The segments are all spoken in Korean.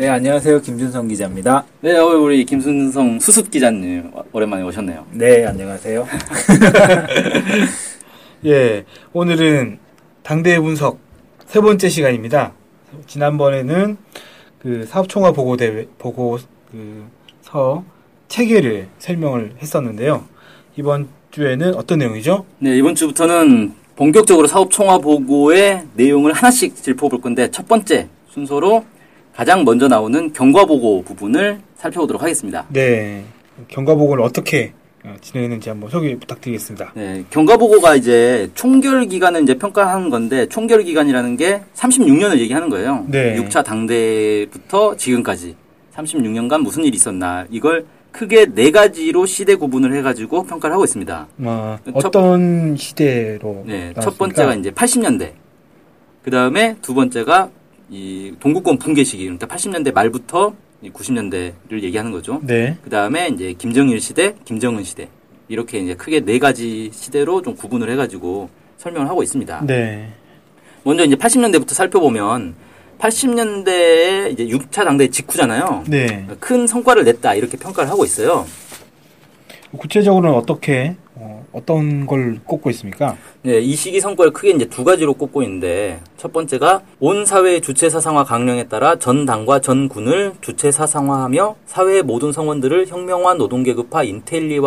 네, 안녕하세요. 김준성 기자입니다. 네, 오늘 우리 김순성 수습 기자님 오랜만에 오셨네요. 네, 안녕하세요. 예, 오늘은 당대 분석 세 번째 시간입니다. 지난번에는 그 사업총화 보고 대회 보고 그서 체계를 설명을 했었는데요. 이번 주에는 어떤 내용이죠? 네, 이번 주부터는 본격적으로 사업 총화 보고의 내용을 하나씩 짚어볼 건데 첫 번째 순서로 가장 먼저 나오는 경과 보고 부분을 살펴보도록 하겠습니다. 네, 경과 보고를 어떻게 어, 진행했는지 한번 소개 부탁드리겠습니다. 네, 경과 보고가 이제 총결 기간을 이제 평가하는 건데 총결 기간이라는 게 36년을 얘기하는 거예요. 네. 6차 당대부터 지금까지 36년간 무슨 일이 있었나 이걸 크게 네 가지로 시대 구분을 해가지고 평가를 하고 있습니다. 아, 첫- 어떤 시대로 네, 나왔습니까? 첫 번째가 이제 80년대. 그 다음에 두 번째가 이 동구권 붕괴 시기, 그러니까 80년대 말부터 90년대를 얘기하는 거죠. 네, 그 다음에 이제 김정일 시대, 김정은 시대. 이렇게 이제 크게 네 가지 시대로 좀 구분을 해가지고 설명을 하고 있습니다. 네, 먼저 이제 80년대부터 살펴보면 80년대에 이제 6차 당대 직후잖아요. 네. 큰 성과를 냈다 이렇게 평가를 하고 있어요. 구체적으로는 어떻게 어, 어떤 걸 꼽고 있습니까? 네, 이 시기 성과를 크게 이제 두 가지로 꼽고 있는데 첫 번째가 온 사회의 주체 사상화 강령에 따라 전 당과 전 군을 주체 사상화하며 사회의 모든 성원들을 혁명화 노동계급화 인텔리화하기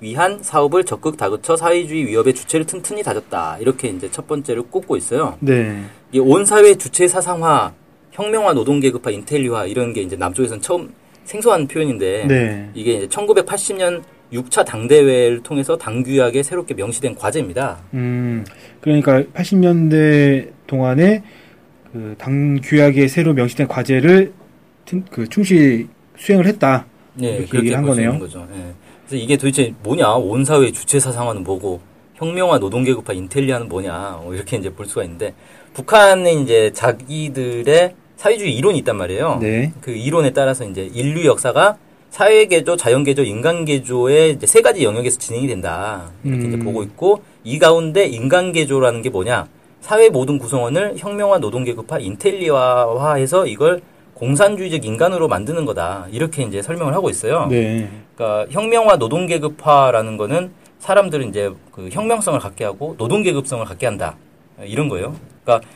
위한 사업을 적극 다그쳐 사회주의 위협의 주체를 튼튼히 다졌다. 이렇게 이제 첫 번째를 꼽고 있어요. 네, 이온 사회 주체 사상화, 혁명화 노동계급화 인텔리화 이런 게 이제 남쪽에서는 처음 생소한 표현인데 네. 이게 이제 1980년 6차 당대회를 통해서 당규약에 새롭게 명시된 과제입니다. 음, 그러니까 80년대 동안에 그 당 규약에 새로 명시된 과제를 튼- 그 충실히 수행을 했다. 네, 그렇게 얘기를 한 거네요. 거죠. 예. 그래서 이게 도대체 뭐냐? 온 사회 주체 사상화는 뭐고 혁명화 노동계급화 인텔리아는 뭐냐? 뭐 이렇게 이제 볼 수가 있는데 북한은 이제 자기들의 사회주의 이론이 있단 말이에요. 네. 그 이론에 따라서 이제 인류 역사가 사회 개조, 자연 개조, 인간 개조의 이제 세 가지 영역에서 진행이 된다. 이렇게 음. 이제 보고 있고 이 가운데 인간 개조라는 게 뭐냐? 사회 모든 구성원을 혁명화 노동계급화 인텔리화해서 이걸 공산주의적 인간으로 만드는 거다. 이렇게 이제 설명을 하고 있어요. 네. 그러니까 혁명화 노동계급화라는 거는 사람들은 이제 그 혁명성을 갖게 하고 노동계급성을 갖게 한다. 이런 거예요. 그러니까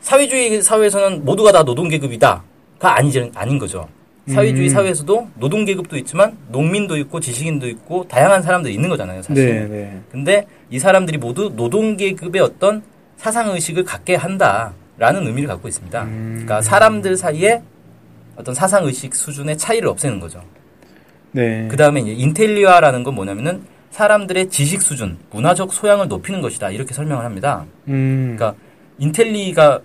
사회주의 사회에서는 모두가 다 노동계급이다가 아니지 아닌 거죠. 사회주의 음. 사회에서도 노동 계급도 있지만 농민도 있고 지식인도 있고 다양한 사람들이 있는 거잖아요, 사실. 네, 네. 근데 이 사람들이 모두 노동 계급의 어떤 사상 의식을 갖게 한다라는 의미를 갖고 있습니다. 음. 그러니까 사람들 사이에 어떤 사상 의식 수준의 차이를 없애는 거죠. 네. 그 다음에 이제 인텔리아라는 건 뭐냐면은 사람들의 지식 수준, 문화적 소양을 높이는 것이다. 이렇게 설명을 합니다. 음. 그러니까 인텔리가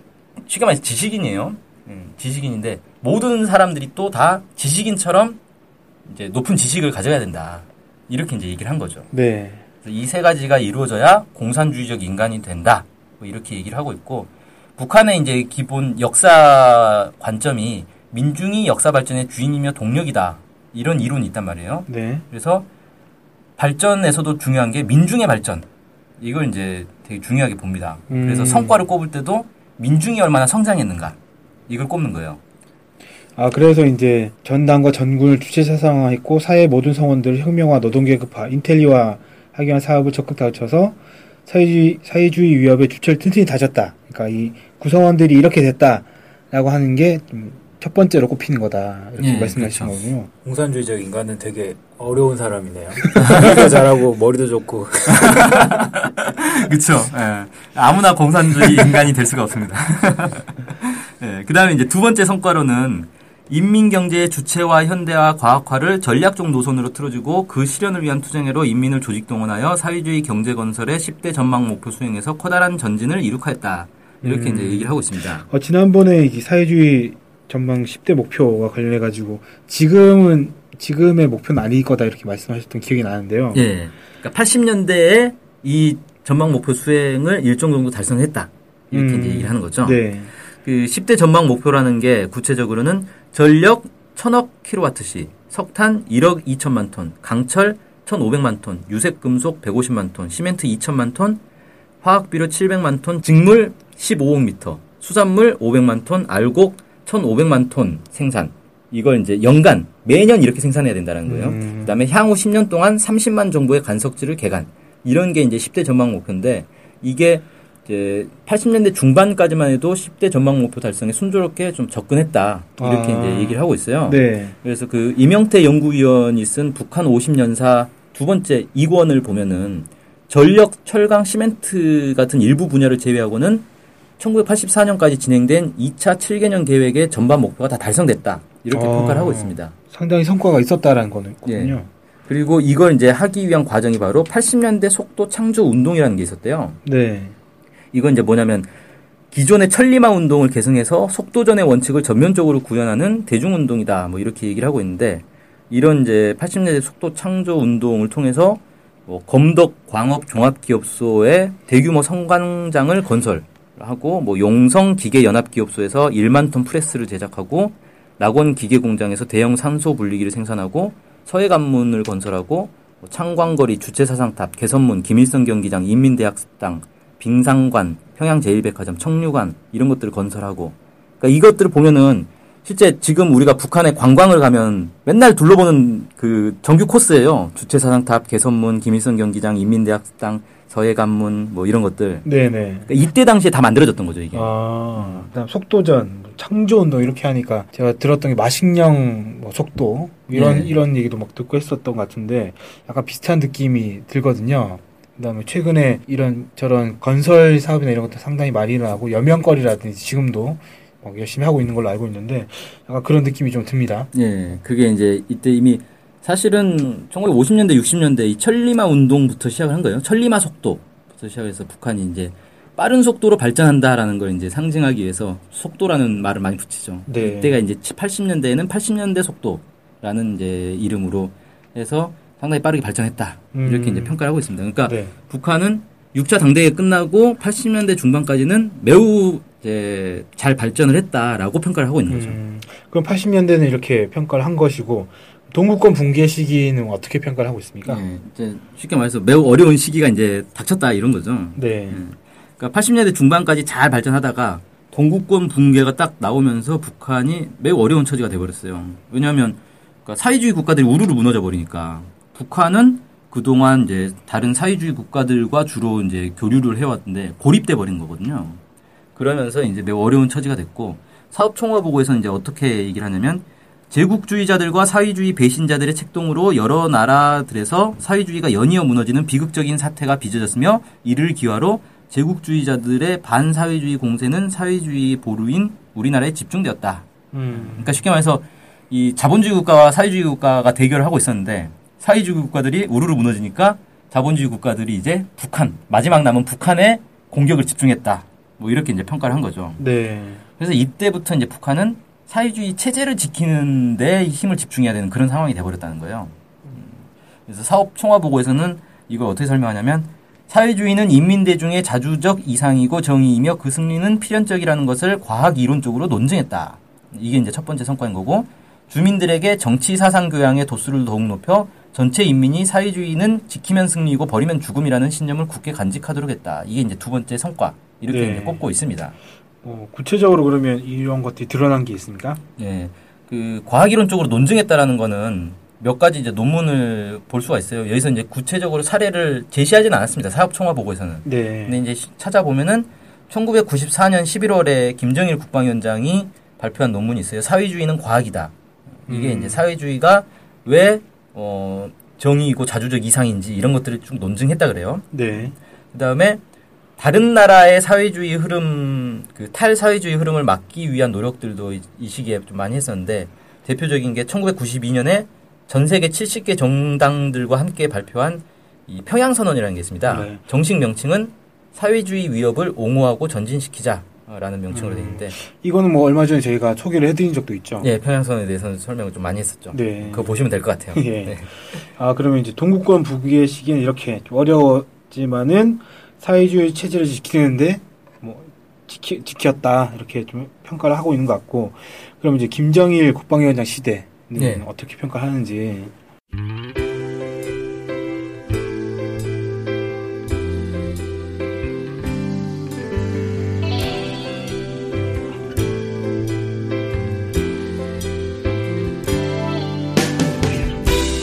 쉽게 말해서 지식인이에요. 음, 지식인인데 모든 사람들이 또 다 지식인처럼 이제 높은 지식을 가져야 된다. 이렇게 이제 얘기를 한 거죠. 네. 이 세 가지가 이루어져야 공산주의적 인간이 된다. 뭐 이렇게 얘기를 하고 있고 북한의 이제 기본 역사 관점이 민중이 역사 발전의 주인이며 동력이다. 이런 이론이 있단 말이에요. 네. 그래서 발전에서도 중요한 게 민중의 발전. 이걸 이제 되게 중요하게 봅니다. 음. 그래서 성과를 꼽을 때도 민중이 얼마나 성장했는가. 이걸 꼽는 거예요. 아, 그래서 이제 전당과 전군을 주체 사상화했고 사회 모든 성원들을 혁명화, 노동계급화, 인텔리화 하기 위한 사업을 적극 다쳐서 사회주의, 사회주의 위협의 주체를 튼튼히 다졌다. 그러니까 이 구성원들이 이렇게 됐다라고 하는 게 첫 번째로 꼽히는 거다. 이렇게 예, 말씀하신 그렇죠. 거군요. 공산주의적 인간은 되게 어려운 사람이네요. 일도 잘하고 머리도 좋고. 그쵸. 예. 아무나 공산주의 인간이 될 수가 없습니다. 예. 그 다음에 이제 두 번째 성과로는 인민경제의 주체화, 현대화, 과학화를 전략적 노선으로 틀어주고 그 실현을 위한 투쟁으로 인민을 조직동원하여 사회주의 경제 건설의 10대 전망 목표 수행에서 커다란 전진을 이룩하였다. 이렇게 음. 이제 얘기를 하고 있습니다. 어, 지난번에 이 사회주의 전망 10대 목표가 관련해가지고 지금은 지금의 목표는 아닐 거다 이렇게 말씀하셨던 기억이 나는데요. 예. 그러니까 80년대에 이 전망 목표 수행을 일정 정도 달성했다. 이렇게 음, 이제 얘기를 하는 거죠. 네. 그 10대 전망 목표라는 게 구체적으로는 전력 1000억 킬로와트시, 석탄 1억 2천만 톤, 강철 1,500만 톤, 유색 금속 150만 톤, 시멘트 2천만 톤, 화학 비료 700만 톤, 직물 15억 미터, 수산물 500만 톤, 알곡 1,500만 톤 생산. 이걸 이제 연간 매년 이렇게 생산해야 된다는 거예요. 음. 그다음에 향후 10년 동안 30만 정도의 간석지를 개간. 이런 게 이제 10대 전망 목표인데 이게 이제 80년대 중반까지만 해도 10대 전망 목표 달성에 순조롭게 좀 접근했다. 이렇게 아. 이제 얘기를 하고 있어요. 네. 그래서 그 이명태 연구위원이 쓴 북한 50년사 두 번째 2권을 보면은 전력, 철강, 시멘트 같은 일부 분야를 제외하고는 1984년까지 진행된 2차 7개년 계획의 전반 목표가 다 달성됐다. 이렇게 어. 평가를 하고 있습니다. 상당히 성과가 있었다라는 거는 있거든요. 그리고 이걸 이제 하기 위한 과정이 바로 80년대 속도 창조 운동이라는 게 있었대요. 네. 이건 이제 뭐냐면 기존의 천리마 운동을 계승해서 속도전의 원칙을 전면적으로 구현하는 대중운동이다. 뭐 이렇게 얘기를 하고 있는데 이런 이제 80년대 속도 창조 운동을 통해서 뭐 검덕 광업 종합기업소의 대규모 성광장을 건설하고 뭐 용성 기계 연합기업소에서 1만 톤 프레스를 제작하고 낙원 기계 공장에서 대형 산소 분리기를 생산하고 서해 관문을 건설하고 뭐 창광거리 주체사상탑 개선문 김일성 경기장 인민대학당 빙상관 평양제일백화점 청류관 이런 것들을 건설하고 그러니까 이것들을 보면은 실제 지금 우리가 북한에 관광을 가면 맨날 둘러보는 그 정규 코스예요. 주체사상탑, 개선문, 김일성 경기장, 인민대학당, 서해관문 뭐 이런 것들. 네네. 그러니까 이때 당시에 다 만들어졌던 거죠 이게. 아, 그다음 속도전, 뭐 창조운동 이렇게 하니까 제가 들었던 게 마식령 뭐 속도 이런 네. 이런 얘기도 막 듣고 했었던 것 같은데 약간 비슷한 느낌이 들거든요. 그다음에 최근에 이런 저런 건설 사업이나 이런 것도 상당히 많이 일어나고 여명거리라든지 지금도 막 열심히 하고 있는 걸로 알고 있는데 약간 그런 느낌이 좀 듭니다. 예, 그게 이제 이때 이미 사실은 1950년대, 60년대 이 천리마 운동부터 시작을 한 거예요. 천리마 속도부터 시작해서 북한이 이제 빠른 속도로 발전한다라는 걸 이제 상징하기 위해서 속도라는 말을 많이 붙이죠. 네. 이때가 이제 80년대에는 80년대 속도라는 이제 이름으로 해서 상당히 빠르게 발전했다. 이렇게 음. 이제 평가를 하고 있습니다. 그러니까 네. 북한은 6차 당대회 끝나고 80년대 중반까지는 매우 이제 잘 발전을 했다라고 평가를 하고 있는 거죠. 음, 그럼 80년대는 이렇게 평가를 한 것이고 동구권 붕괴 시기는 어떻게 평가를 하고 있습니까? 예, 이제 쉽게 말해서 매우 어려운 시기가 이제 닥쳤다 이런 거죠. 네. 그러니까 80년대 중반까지 잘 발전하다가 동구권 붕괴가 딱 나오면서 북한이 매우 어려운 처지가 돼버렸어요. 왜냐하면 그러니까 사회주의 국가들이 우르르 무너져 버리니까 북한은 그동안 이제 다른 사회주의 국가들과 주로 이제 교류를 해왔는데 고립돼 버린 거거든요. 그러면서 이제 매우 어려운 처지가 됐고 사업 총화 보고에서는 이제 어떻게 얘기를 하냐면 제국주의자들과 사회주의 배신자들의 책동으로 여러 나라들에서 사회주의가 연이어 무너지는 비극적인 사태가 빚어졌으며 이를 기화로 제국주의자들의 반사회주의 공세는 사회주의 보루인 우리나라에 집중되었다. 음. 그러니까 쉽게 말해서 이 자본주의 국가와 사회주의 국가가 대결을 하고 있었는데 사회주의 국가들이 우르르 무너지니까 자본주의 국가들이 이제 북한 마지막 남은 북한에 공격을 집중했다. 뭐 이렇게 이제 평가를 한 거죠. 네. 그래서 이때부터 이제 북한은 사회주의 체제를 지키는 데 힘을 집중해야 되는 그런 상황이 돼버렸다는 거예요. 음, 그래서 사업 총화 보고에서는 이걸 어떻게 설명하냐면 사회주의는 인민 대중의 자주적 이상이고 정의이며 그 승리는 필연적이라는 것을 과학 이론적으로 논증했다. 이게 이제 첫 번째 성과인 거고 주민들에게 정치 사상 교양의 도수를 더욱 높여 전체 인민이 사회주의는 지키면 승리이고 버리면 죽음이라는 신념을 굳게 간직하도록 했다. 이게 이제 두 번째 성과 이렇게 네. 이제 꼽고 있습니다. 어, 구체적으로 그러면 이런 것들이 드러난 게 있습니까? 예, 그 과학 이론적으로 논증했다라는 거는 몇 가지 이제 논문을 볼 수가 있어요. 여기서 이제 구체적으로 사례를 제시하지는 않았습니다. 사업 총화 보고에서는. 네. 근데 이제 시- 찾아보면은 1994년 11월에 김정일 국방위원장이 발표한 논문이 있어요. 사회주의는 과학이다. 이게 음. 이제 사회주의가 왜 어, 정의이고 자주적 이상인지 이런 것들을 쭉 논증했다 그래요. 네. 그다음에 다른 나라의 사회주의 흐름, 그 탈사회주의 흐름을 막기 위한 노력들도 이, 이 시기에 좀 많이 했었는데 대표적인 게 1992년에 전 세계 70개 정당들과 함께 발표한 이 평양선언이라는 게 있습니다. 네. 정식 명칭은 사회주의 위협을 옹호하고 전진시키자 라는 명칭으로 되어 있는데 이거는 뭐 얼마 전에 저희가 소개를 해드린 적도 있죠. 예, 평양선에 대해서는 설명을 좀 많이 했었죠. 네. 그거 보시면 될 것 같아요. 예. 네. 아 그러면 이제 동구권 북의 시기는 이렇게 좀 어려웠지만은 사회주의 체제를 지키는데 뭐 지키, 지켰다 이렇게 좀 평가를 하고 있는 것 같고 그럼 이제 김정일 국방위원장 시대는 네. 어떻게 평가하는지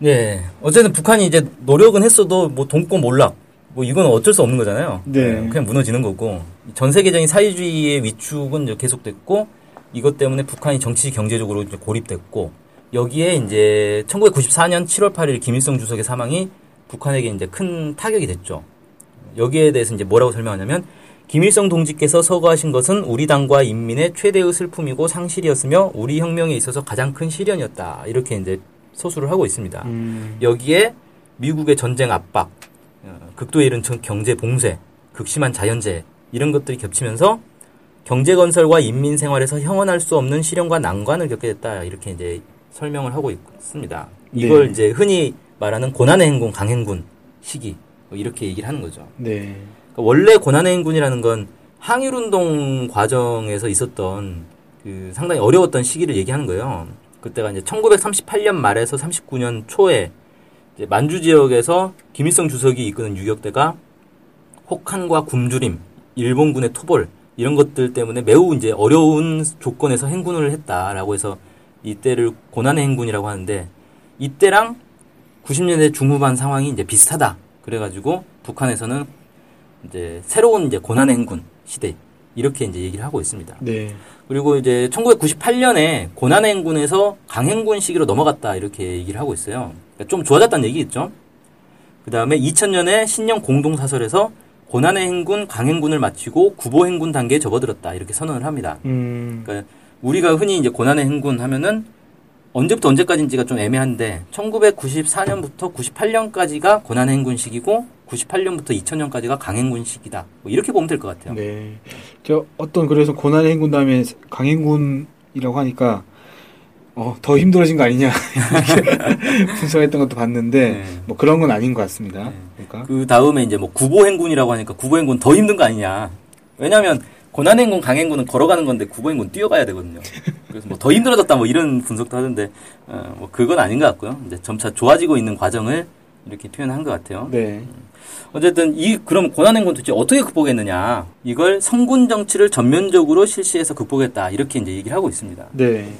네. 어쨌든 북한이 이제 노력은 했어도 뭐 동권 몰락, 뭐 이건 어쩔 수 없는 거잖아요. 네. 그냥 무너지는 거고. 전 세계적인 사회주의의 위축은 계속됐고, 이것 때문에 북한이 정치 경제적으로 이제 고립됐고, 여기에 이제 1994년 7월 8일 김일성 주석의 사망이 북한에게 이제 큰 타격이 됐죠. 여기에 대해서 이제 뭐라고 설명하냐면, 김일성 동지께서 서거하신 것은 우리 당과 인민의 최대의 슬픔이고 상실이었으며 우리 혁명에 있어서 가장 큰 시련이었다. 이렇게 이제 서술을 하고 있습니다. 음, 여기에 미국의 전쟁 압박, 어, 극도에 이른 전- 경제 봉쇄, 극심한 자연재해 이런 것들이 겹치면서 경제 건설과 인민 생활에서 형언할 수 없는 시련과 난관을 겪게 됐다 이렇게 이제 설명을 하고 있습니다. 이걸 네. 이제 흔히 말하는 고난의 행군, 강행군 시기 뭐 이렇게 얘기를 하는 거죠. 네. 그러니까 원래 고난의 행군이라는 건 항일 운동 과정에서 있었던 그 상당히 어려웠던 시기를 얘기하는 거예요. 그때가 이제 1938년 말에서 39년 초에 만주 지역에서 김일성 주석이 이끄는 유격대가 혹한과 굶주림, 일본군의 토벌 이런 것들 때문에 매우 이제 어려운 조건에서 행군을 했다라고 해서 이때를 고난의 행군이라고 하는데 이때랑 90년대 중후반 상황이 이제 비슷하다. 그래가지고 북한에서는 이제 새로운 이제 고난의 행군 시대 이렇게 이제 얘기를 하고 있습니다. 네. 그리고 이제 1998년에 고난의 행군에서 강행군 시기로 넘어갔다 이렇게 얘기를 하고 있어요. 그러니까 좀 좋아졌다는 얘기겠죠. 그 다음에 2000년에 신령 공동사설에서 고난의 행군, 강행군을 마치고 구보 행군 단계에 접어들었다 이렇게 선언을 합니다. 음, 그러니까 우리가 흔히 이제 고난의 행군 하면은 언제부터 언제까지인지가 좀 애매한데 1994년부터 98년까지가 고난의 행군 시기고 98년부터 2000년까지가 강행군 시기다. 뭐 이렇게 보면 될 것 같아요. 네. 저 어떤 그래서 고난의 행군 다음에 강행군이라고 하니까 어, 더 힘들어진 거 아니냐 분석했던 것도 봤는데 네. 뭐 그런 건 아닌 것 같습니다. 그러니까 그 다음에 이제 뭐 구보행군이라고 하니까 구보행군 더 힘든 거 아니냐. 왜냐하면 고난행군, 강행군은 걸어가는 건데 구보행군 뛰어가야 되거든요. 그래서 뭐 더 힘들어졌다 뭐 이런 분석도 하던데 어, 뭐 그건 아닌 것 같고요. 이제 점차 좋아지고 있는 과정을 이렇게 표현한 것 같아요. 네. 어쨌든 이 그럼 고난행군 도대체 어떻게 극복했느냐? 이걸 성군 정치를 전면적으로 실시해서 극복했다 이렇게 이제 얘기를 하고 있습니다. 네.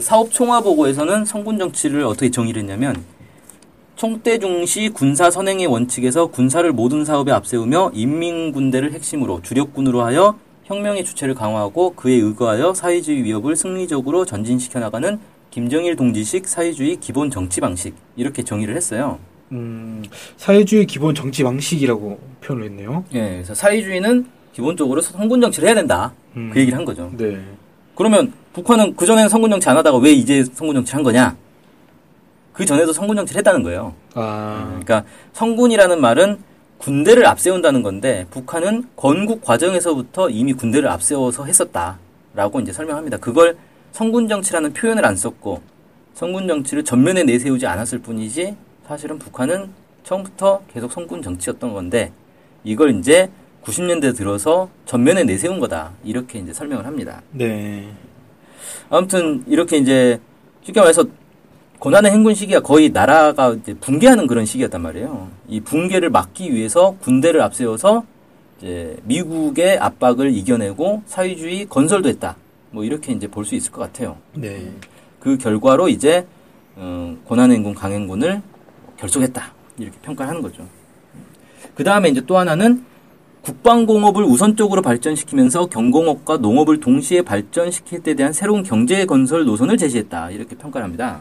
사업 총화 보고에서는 성군 정치를 어떻게 정의를 했냐면 총대 중시 군사 선행의 원칙에서 군사를 모든 사업에 앞세우며 인민군대를 핵심으로 주력군으로 하여 혁명의 주체를 강화하고 그에 의거하여 사회주의 위협을 승리적으로 전진시켜 나가는 김정일 동지식 사회주의 기본 정치 방식 이렇게 정의를 했어요. 음, 사회주의 기본 정치 방식이라고 표현을 했네요. 예, 그래서 사회주의는 기본적으로 성군 정치를 해야 된다. 음. 그 얘기를 한 거죠. 네. 그러면 북한은 그 전에는 성군 정치 안 하다가 왜 이제 성군 정치 한 거냐? 그 전에도 성군 정치를 했다는 거예요. 아, 그러니까 성군이라는 말은 군대를 앞세운다는 건데 북한은 건국 과정에서부터 이미 군대를 앞세워서 했었다라고 이제 설명합니다. 그걸 성군 정치라는 표현을 안 썼고 성군 정치를 전면에 내세우지 않았을 뿐이지 사실은 북한은 처음부터 계속 성군 정치였던 건데 이걸 이제 90년대 들어서 전면에 내세운 거다 이렇게 이제 설명을 합니다. 네. 아무튼 이렇게 이제 쉽게 말해서 고난의 행군 시기가 거의 나라가 이제 붕괴하는 그런 시기였단 말이에요. 이 붕괴를 막기 위해서 군대를 앞세워서 이제 미국의 압박을 이겨내고 사회주의 건설도 했다. 뭐 이렇게 이제 볼 수 있을 것 같아요. 네. 그 결과로 이제 어, 고난의 행군 강행군을 결속했다. 이렇게 평가를 하는 거죠. 그 다음에 이제 또 하나는 국방공업을 우선적으로 발전시키면서 경공업과 농업을 동시에 발전시킬 때 대한 새로운 경제 건설 노선을 제시했다. 이렇게 평가를 합니다.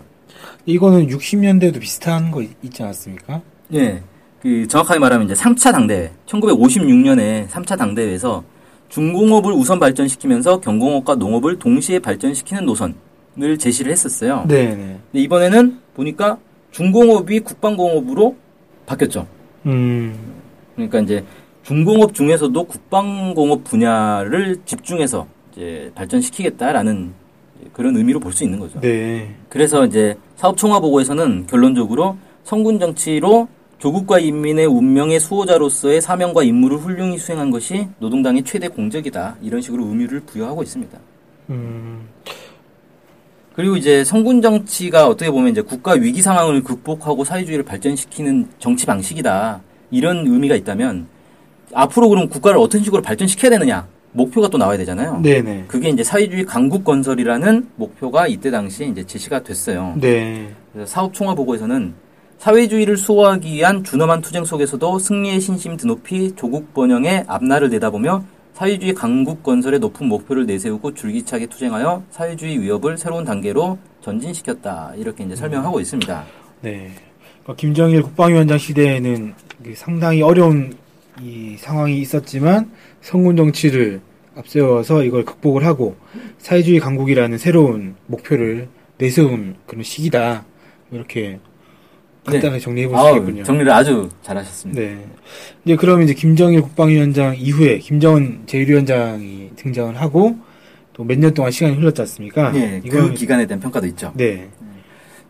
이거는 60년대도 비슷한 거 있- 있지 않았습니까? 예. 그 정확하게 말하면 이제 3차 당대회, 1956년에 3차 당대회에서 중공업을 우선 발전시키면서 경공업과 농업을 동시에 발전시키는 노선을 제시를 했었어요. 네, 네. 이번에는 보니까 중공업이 국방공업으로 바뀌었죠. 음. 그러니까 이제 중공업 중에서도 국방공업 분야를 집중해서 이제 발전시키겠다라는 그런 의미로 볼 수 있는 거죠. 네. 그래서 이제 사업 총화 보고에서는 결론적으로 성군 정치로 조국과 인민의 운명의 수호자로서의 사명과 임무를 훌륭히 수행한 것이 노동당의 최대 공적이다. 이런 식으로 의미를 부여하고 있습니다. 음. 그리고 이제 성군 정치가 어떻게 보면 이제 국가 위기 상황을 극복하고 사회주의를 발전시키는 정치 방식이다. 이런 의미가 있다면 앞으로 그럼 국가를 어떤 식으로 발전시켜야 되느냐? 목표가 또 나와야 되잖아요. 네, 네. 그게 이제 사회주의 강국 건설이라는 목표가 이때 당시에 이제 제시가 됐어요. 네. 그래서 사업 총화 보고에서는 사회주의를 수호하기 위한 준엄한 투쟁 속에서도 승리의 신심 드높이 조국 번영의 앞날을 내다보며 사회주의 강국 건설의 높은 목표를 내세우고 줄기차게 투쟁하여 사회주의 위협을 새로운 단계로 전진시켰다. 이렇게 이제 설명하고 있습니다. 네. 그러니까 김정일 국방위원장 시대에는 상당히 어려운 이 상황이 있었지만 성군 정치를 앞세워서 이걸 극복을 하고 사회주의 강국이라는 새로운 목표를 내세운 그런 시기다. 이렇게 간단하게 정리해 있겠군요. 정리를 아주 잘하셨습니다. 네. 이제 그럼 이제 김정일 국방위원장 이후에 김정은 제1위원장이 등장을 하고 또 몇 년 동안 시간이 흘렀지 않습니까? 예, 그 기간에 대한 평가도 있죠. 네.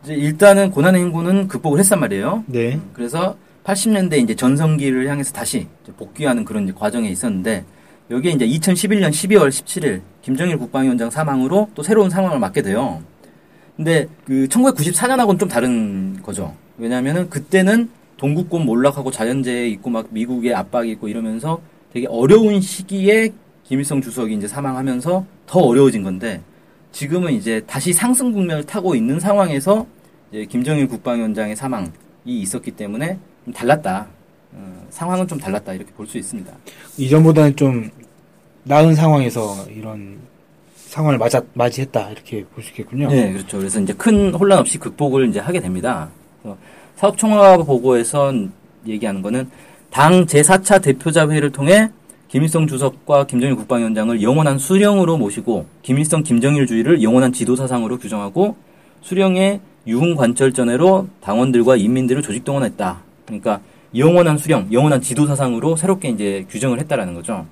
이제 일단은 고난의 행군은 극복을 했단 말이에요. 네. 그래서 80년대 이제 전성기를 향해서 다시 복귀하는 그런 이제 과정에 있었는데 여기에 이제 2011년 12월 17일 김정일 국방위원장 사망으로 또 새로운 상황을 맞게 돼요. 근데 그 1994년하고는 좀 다른 거죠. 왜냐하면은 그때는 동국권 몰락하고 자연재해 있고 막 미국의 압박이 있고 이러면서 되게 어려운 시기에 김일성 주석이 이제 사망하면서 더 어려워진 건데 지금은 이제 다시 상승 국면을 타고 있는 상황에서 이제 김정일 국방위원장의 사망이 있었기 때문에 좀 달랐다. 어, 상황은 좀 달랐다 이렇게 볼 수 있습니다. 이전보다는 좀 나은 상황에서 이런 상황을 맞아, 맞이했다. 이렇게 볼 수 있겠군요. 네, 그렇죠. 그래서 이제 큰 혼란 없이 극복을 이제 하게 됩니다. 그래서 사업 총화 보고에서 얘기하는 거는 당 제4차 대표자 회의를 통해 김일성 주석과 김정일 국방위원장을 영원한 수령으로 모시고 김일성 김정일주의를 영원한 지도사상으로 규정하고 수령의 유흥 관철전회로 당원들과 인민들을 조직 동원했다. 그러니까 영원한 수령, 영원한 지도사상으로 새롭게 이제 규정을 했다라는 거죠.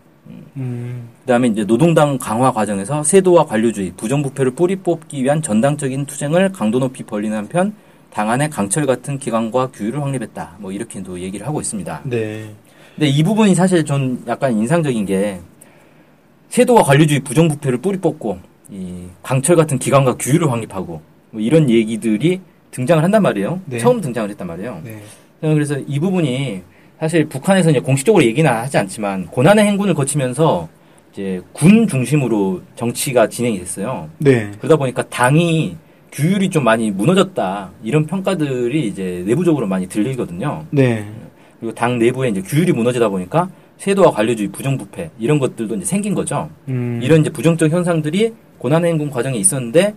음, 그다음에 이제 노동당 강화 과정에서 세도와 관료주의, 부정부패를 뿌리 뽑기 위한 전당적인 투쟁을 강도 높이 벌리는 한편 당 안의 강철 같은 기관과 규율을 확립했다. 뭐 이렇게도 얘기를 하고 있습니다. 네. 근데 이 부분이 사실 전 약간 인상적인 게 세도와 관료주의, 부정부패를 뿌리 뽑고 이 강철 같은 기관과 규율을 확립하고 뭐 이런 얘기들이 등장을 한단 말이에요. 네. 처음 등장을 했단 말이에요. 네. 그래서 이 부분이 사실 북한에서 이제 공식적으로 얘기는 하지 않지만 고난의 행군을 거치면서 이제 군 중심으로 정치가 진행이 됐어요. 네. 그러다 보니까 당이 규율이 좀 많이 무너졌다 이런 평가들이 이제 내부적으로 많이 들리거든요. 네. 그리고 당 내부에 이제 규율이 무너지다 보니까 세도와 관료주의, 부정부패 이런 것들도 이제 생긴 거죠. 음, 이런 이제 부정적 현상들이 고난의 행군 과정에 있었는데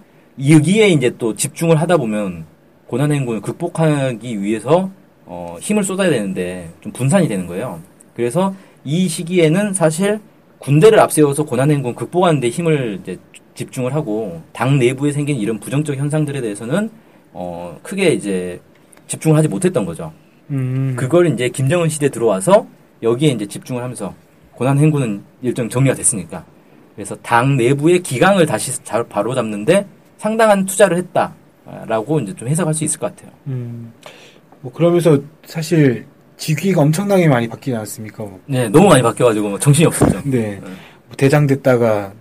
여기에 이제 또 집중을 하다 보면 고난의 행군을 극복하기 위해서 어, 힘을 쏟아야 되는데 좀 분산이 되는 거예요. 그래서 이 시기에는 사실 군대를 앞세워서 고난의 행군 극복하는 데 힘을 이제 집중을 하고 당 내부에 생긴 이런 부정적 현상들에 대해서는 어, 크게 이제 집중을 하지 못했던 거죠. 음, 그걸 이제 김정은 시대 들어와서 여기에 이제 집중을 하면서 고난 행군은 일정 정리가 됐으니까 그래서 당 내부의 기강을 다시 잘 바로 잡는데 상당한 투자를 했다라고 이제 좀 해석할 수 있을 것 같아요. 음, 뭐 그러면서 사실 직위가 엄청나게 많이 바뀌지 않았습니까? 뭐. 네, 너무 많이 바뀌어가지고 뭐 정신이 없었죠. 네. 뭐 대장 됐다가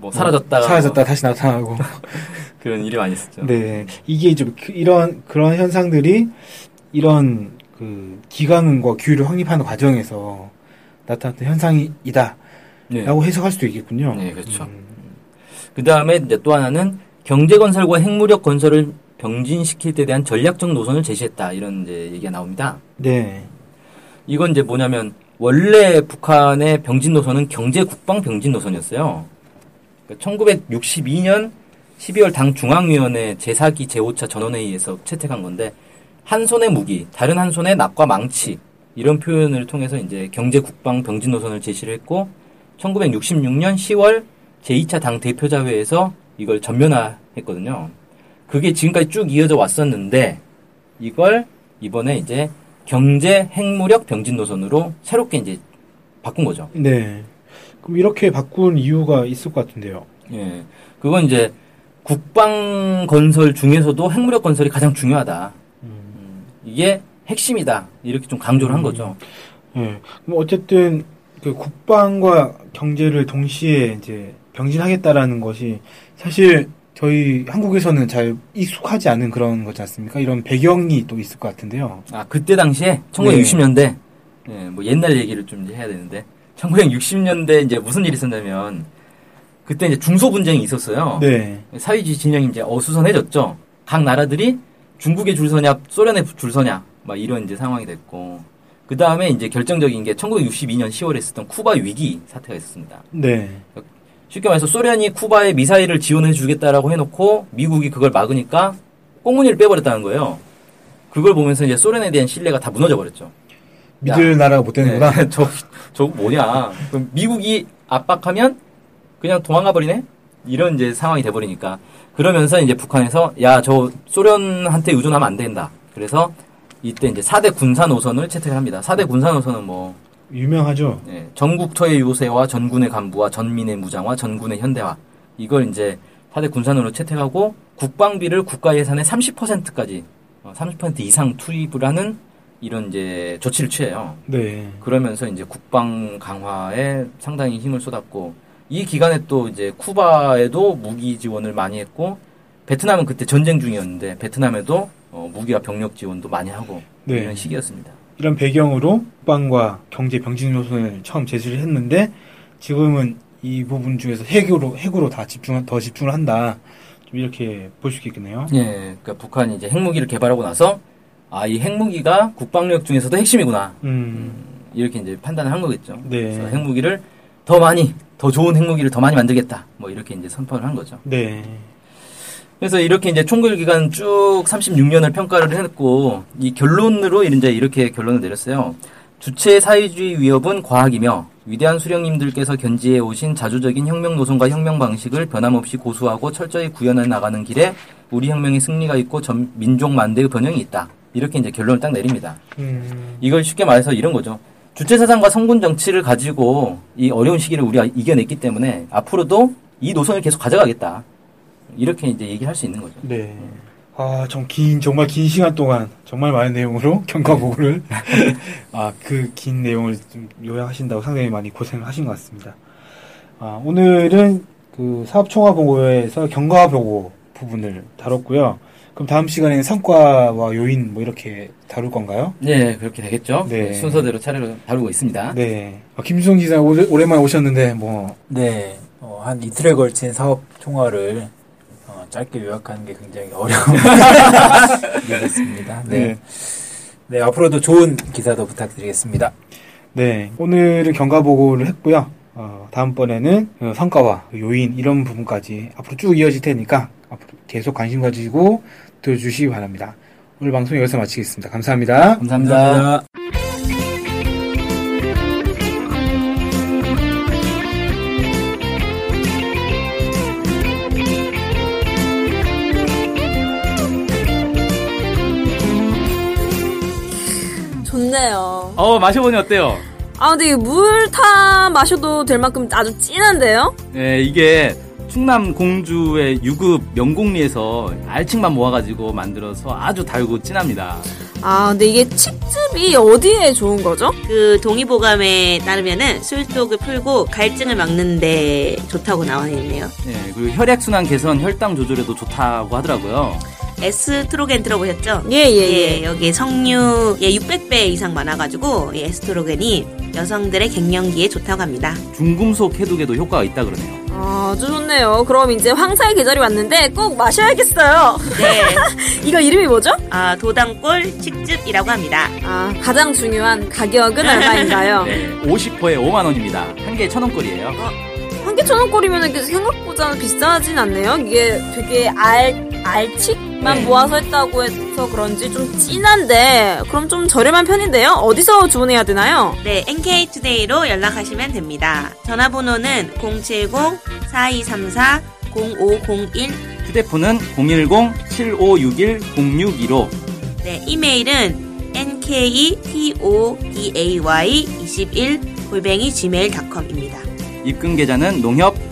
뭐 사라졌다가 사라졌다 다시 나타나고. 그런 일이 많이 있었죠. 네. 이게 좀 그- 이런 그런 현상들이 이런 그 기강과 규율을 확립하는 과정에서 나타났던 현상이다라고 네. 해석할 수도 있겠군요. 네, 그렇죠. 음, 그 다음에 이제 또 하나는 경제 건설과 핵무력 건설을 병진시킬 때 대한 전략적 노선을 제시했다 이런 이제 얘기가 나옵니다. 네. 이건 이제 뭐냐면 원래 북한의 병진 노선은 경제 국방 병진 노선이었어요. 그러니까 1962년 12월 당 중앙위원회 제4기 제5차 전원회의에서 채택한 건데 한 손에 무기, 다른 한 손에 납과 망치 이런 표현을 통해서 이제 경제 국방 병진 노선을 제시를 했고 1966년 10월 제2차 당 대표자회에서 이걸 전면화했거든요. 그게 지금까지 쭉 이어져 왔었는데 이걸 이번에 이제 경제 핵무력 병진 노선으로 새롭게 이제 바꾼 거죠. 네. 그럼 이렇게 바꾼 이유가 있을 것 같은데요. 예. 그건 이제 국방 건설 중에서도 핵무력 건설이 가장 중요하다. 음, 이게 핵심이다. 이렇게 좀 강조를 한 거죠. 예. 그럼 어쨌든 그 국방과 경제를 동시에 이제 병진하겠다라는 것이 사실 저희 한국에서는 잘 익숙하지 않은 그런 거지 않습니까? 이런 배경이 또 있을 것 같은데요. 아, 그때 당시에 1960년대 예, 뭐 옛날 얘기를 좀 이제 해야 되는데 1960년대 이제 무슨 일이 있었냐면 그때 이제 중소 분쟁이 있었어요. 네. 사회주의 진영이 이제 어수선해졌죠. 각 나라들이 중국에 줄 서냐, 소련에 줄 서냐, 막 이런 이제 상황이 됐고. 그 다음에 이제 결정적인 게 1962년 10월에 있었던 쿠바 위기 사태가 있었습니다. 네. 쉽게 말해서 소련이 쿠바에 미사일을 지원해 주겠다라고 해놓고 미국이 그걸 막으니까 꽁무니를 빼버렸다는 거예요. 그걸 보면서 이제 소련에 대한 신뢰가 다 무너져 버렸죠. 믿을 나라가 못 되는구나. 네, 저, 저 뭐냐. 그럼 미국이 압박하면 그냥 도망가 버리네? 이런 이제 상황이 돼버리니까. 그러면서 이제 북한에서, 야, 저 소련한테 의존하면 안 된다. 그래서 이때 이제 4대 군사 노선을 채택을 합니다. 4대 군사 노선은 뭐, 유명하죠. 예, 전국토의 요새와 전군의 간부와 전민의 무장화, 전군의 현대화. 이걸 이제 4대 군산으로 채택하고 국방비를 국가 예산의 30%까지, 30% 이상 투입을 하는 이런 이제 조치를 취해요. 네. 그러면서 이제 국방 강화에 상당히 힘을 쏟았고 이 기간에 또 이제 쿠바에도 무기 지원을 많이 했고 베트남은 그때 전쟁 중이었는데 베트남에도 어, 무기와 병력 지원도 많이 하고 네. 이런 시기였습니다. 이런 배경으로 국방과 경제 병진 노선을 처음 제시를 했는데 지금은 이 부분 중에서 핵으로 핵으로 다 집중 더 집중을 한다. 좀 이렇게 볼 수 있겠네요. 예, 그러니까 북한이 이제 핵무기를 개발하고 나서 아 이 핵무기가 국방력 중에서도 핵심이구나 음. 이렇게 이제 판단을 한 거겠죠. 네. 그래서 핵무기를 더 많이 더 좋은 핵무기를 더 많이 만들겠다. 뭐 이렇게 이제 선포를 한 거죠. 네. 그래서 이렇게 이제 총궐 기간 쭉 36년을 평가를 했고 이 결론으로 이제 이렇게 결론을 내렸어요. 주체 사회주의 위협은 과학이며 위대한 수령님들께서 견지해 오신 자주적인 혁명 노선과 혁명 방식을 변함없이 고수하고 철저히 구현해 나가는 길에 우리 혁명의 승리가 있고 전 민족 만대의 번영이 있다. 이렇게 이제 결론을 딱 내립니다. 음. 이걸 쉽게 말해서 이런 거죠. 주체 사상과 성군 정치를 가지고 이 어려운 시기를 우리가 이겨냈기 때문에 앞으로도 이 노선을 계속 가져가겠다. 이렇게 이제 얘기할 수 있는 거죠. 네. 아, 좀 긴, 정말 긴 시간 동안 정말 많은 내용으로 경과보고를, 아, 그 긴 내용을 좀 요약하신다고 상당히 많이 고생을 하신 것 같습니다. 아, 오늘은 그 사업총화보고에서 경과보고 부분을 다뤘고요. 그럼 다음 시간에는 성과와 요인 뭐 이렇게 다룰 건가요? 네, 그렇게 되겠죠. 네. 순서대로 차례로 다루고 있습니다. 네. 아, 김수성 기자 오래, 오랜만에 오셨는데, 뭐, 네, 어, 한 이틀에 걸친 사업 총화를 어, 짧게 요약하는 게 굉장히 어려운 일이었습니다. 네. 네. 네, 앞으로도 좋은 기사도 부탁드리겠습니다. 네. 오늘은 경과 보고를 했고요. 어, 다음번에는 그 성과와 그 요인, 이런 부분까지 앞으로 쭉 이어질 테니까 앞으로 계속 관심 가지고 들어주시기 바랍니다. 오늘 방송 여기서 마치겠습니다. 감사합니다. 감사합니다. 좋네요. 어, 마셔보니 어때요? 아, 근데 물 타 마셔도 될 만큼 아주 진한데요? 네, 이게 충남 공주의 유급 명곡리에서 알칡만 모아가지고 만들어서 아주 달고 진합니다. 아, 근데 이게 칡즙이 어디에 좋은 거죠? 그 동의보감에 따르면은 술독을 풀고 갈증을 막는데 좋다고 나와 있네요. 네, 그리고 혈액순환 개선, 혈당 조절에도 좋다고 하더라고요. 에스트로겐 들어보셨죠? 예, 예, 예. 여기 석류 예, 600배 이상 많아가지고 이 에스트로겐이 여성들의 갱년기에 좋다고 합니다. 중금속 해독에도 효과가 있다 그러네요. 아, 아주 좋네요. 그럼 이제 황사의 계절이 왔는데 꼭 마셔야겠어요. 네, 이거 이름이 뭐죠? 아, 도당골 칡즙이라고 합니다. 아, 가장 중요한 가격은 얼마인가요? 네, 50호에 5만 원입니다. 한 개에 천 원꼴이에요. 한개 천 원꼴이면 생각보다 비싸진 않네요. 이게 되게 알, 알칡 만 네. 모아서 했다고 해서 그런지 좀 진한데, 그럼 좀 저렴한 편인데요? 어디서 주문해야 되나요? 네, NK투데이로 연락하시면 됩니다. 전화번호는 070-4234-0501 휴대폰은 010-7561-0615 네, 이메일은 nktoday21 골뱅이 gmail.com입니다. 입금 계좌는 농협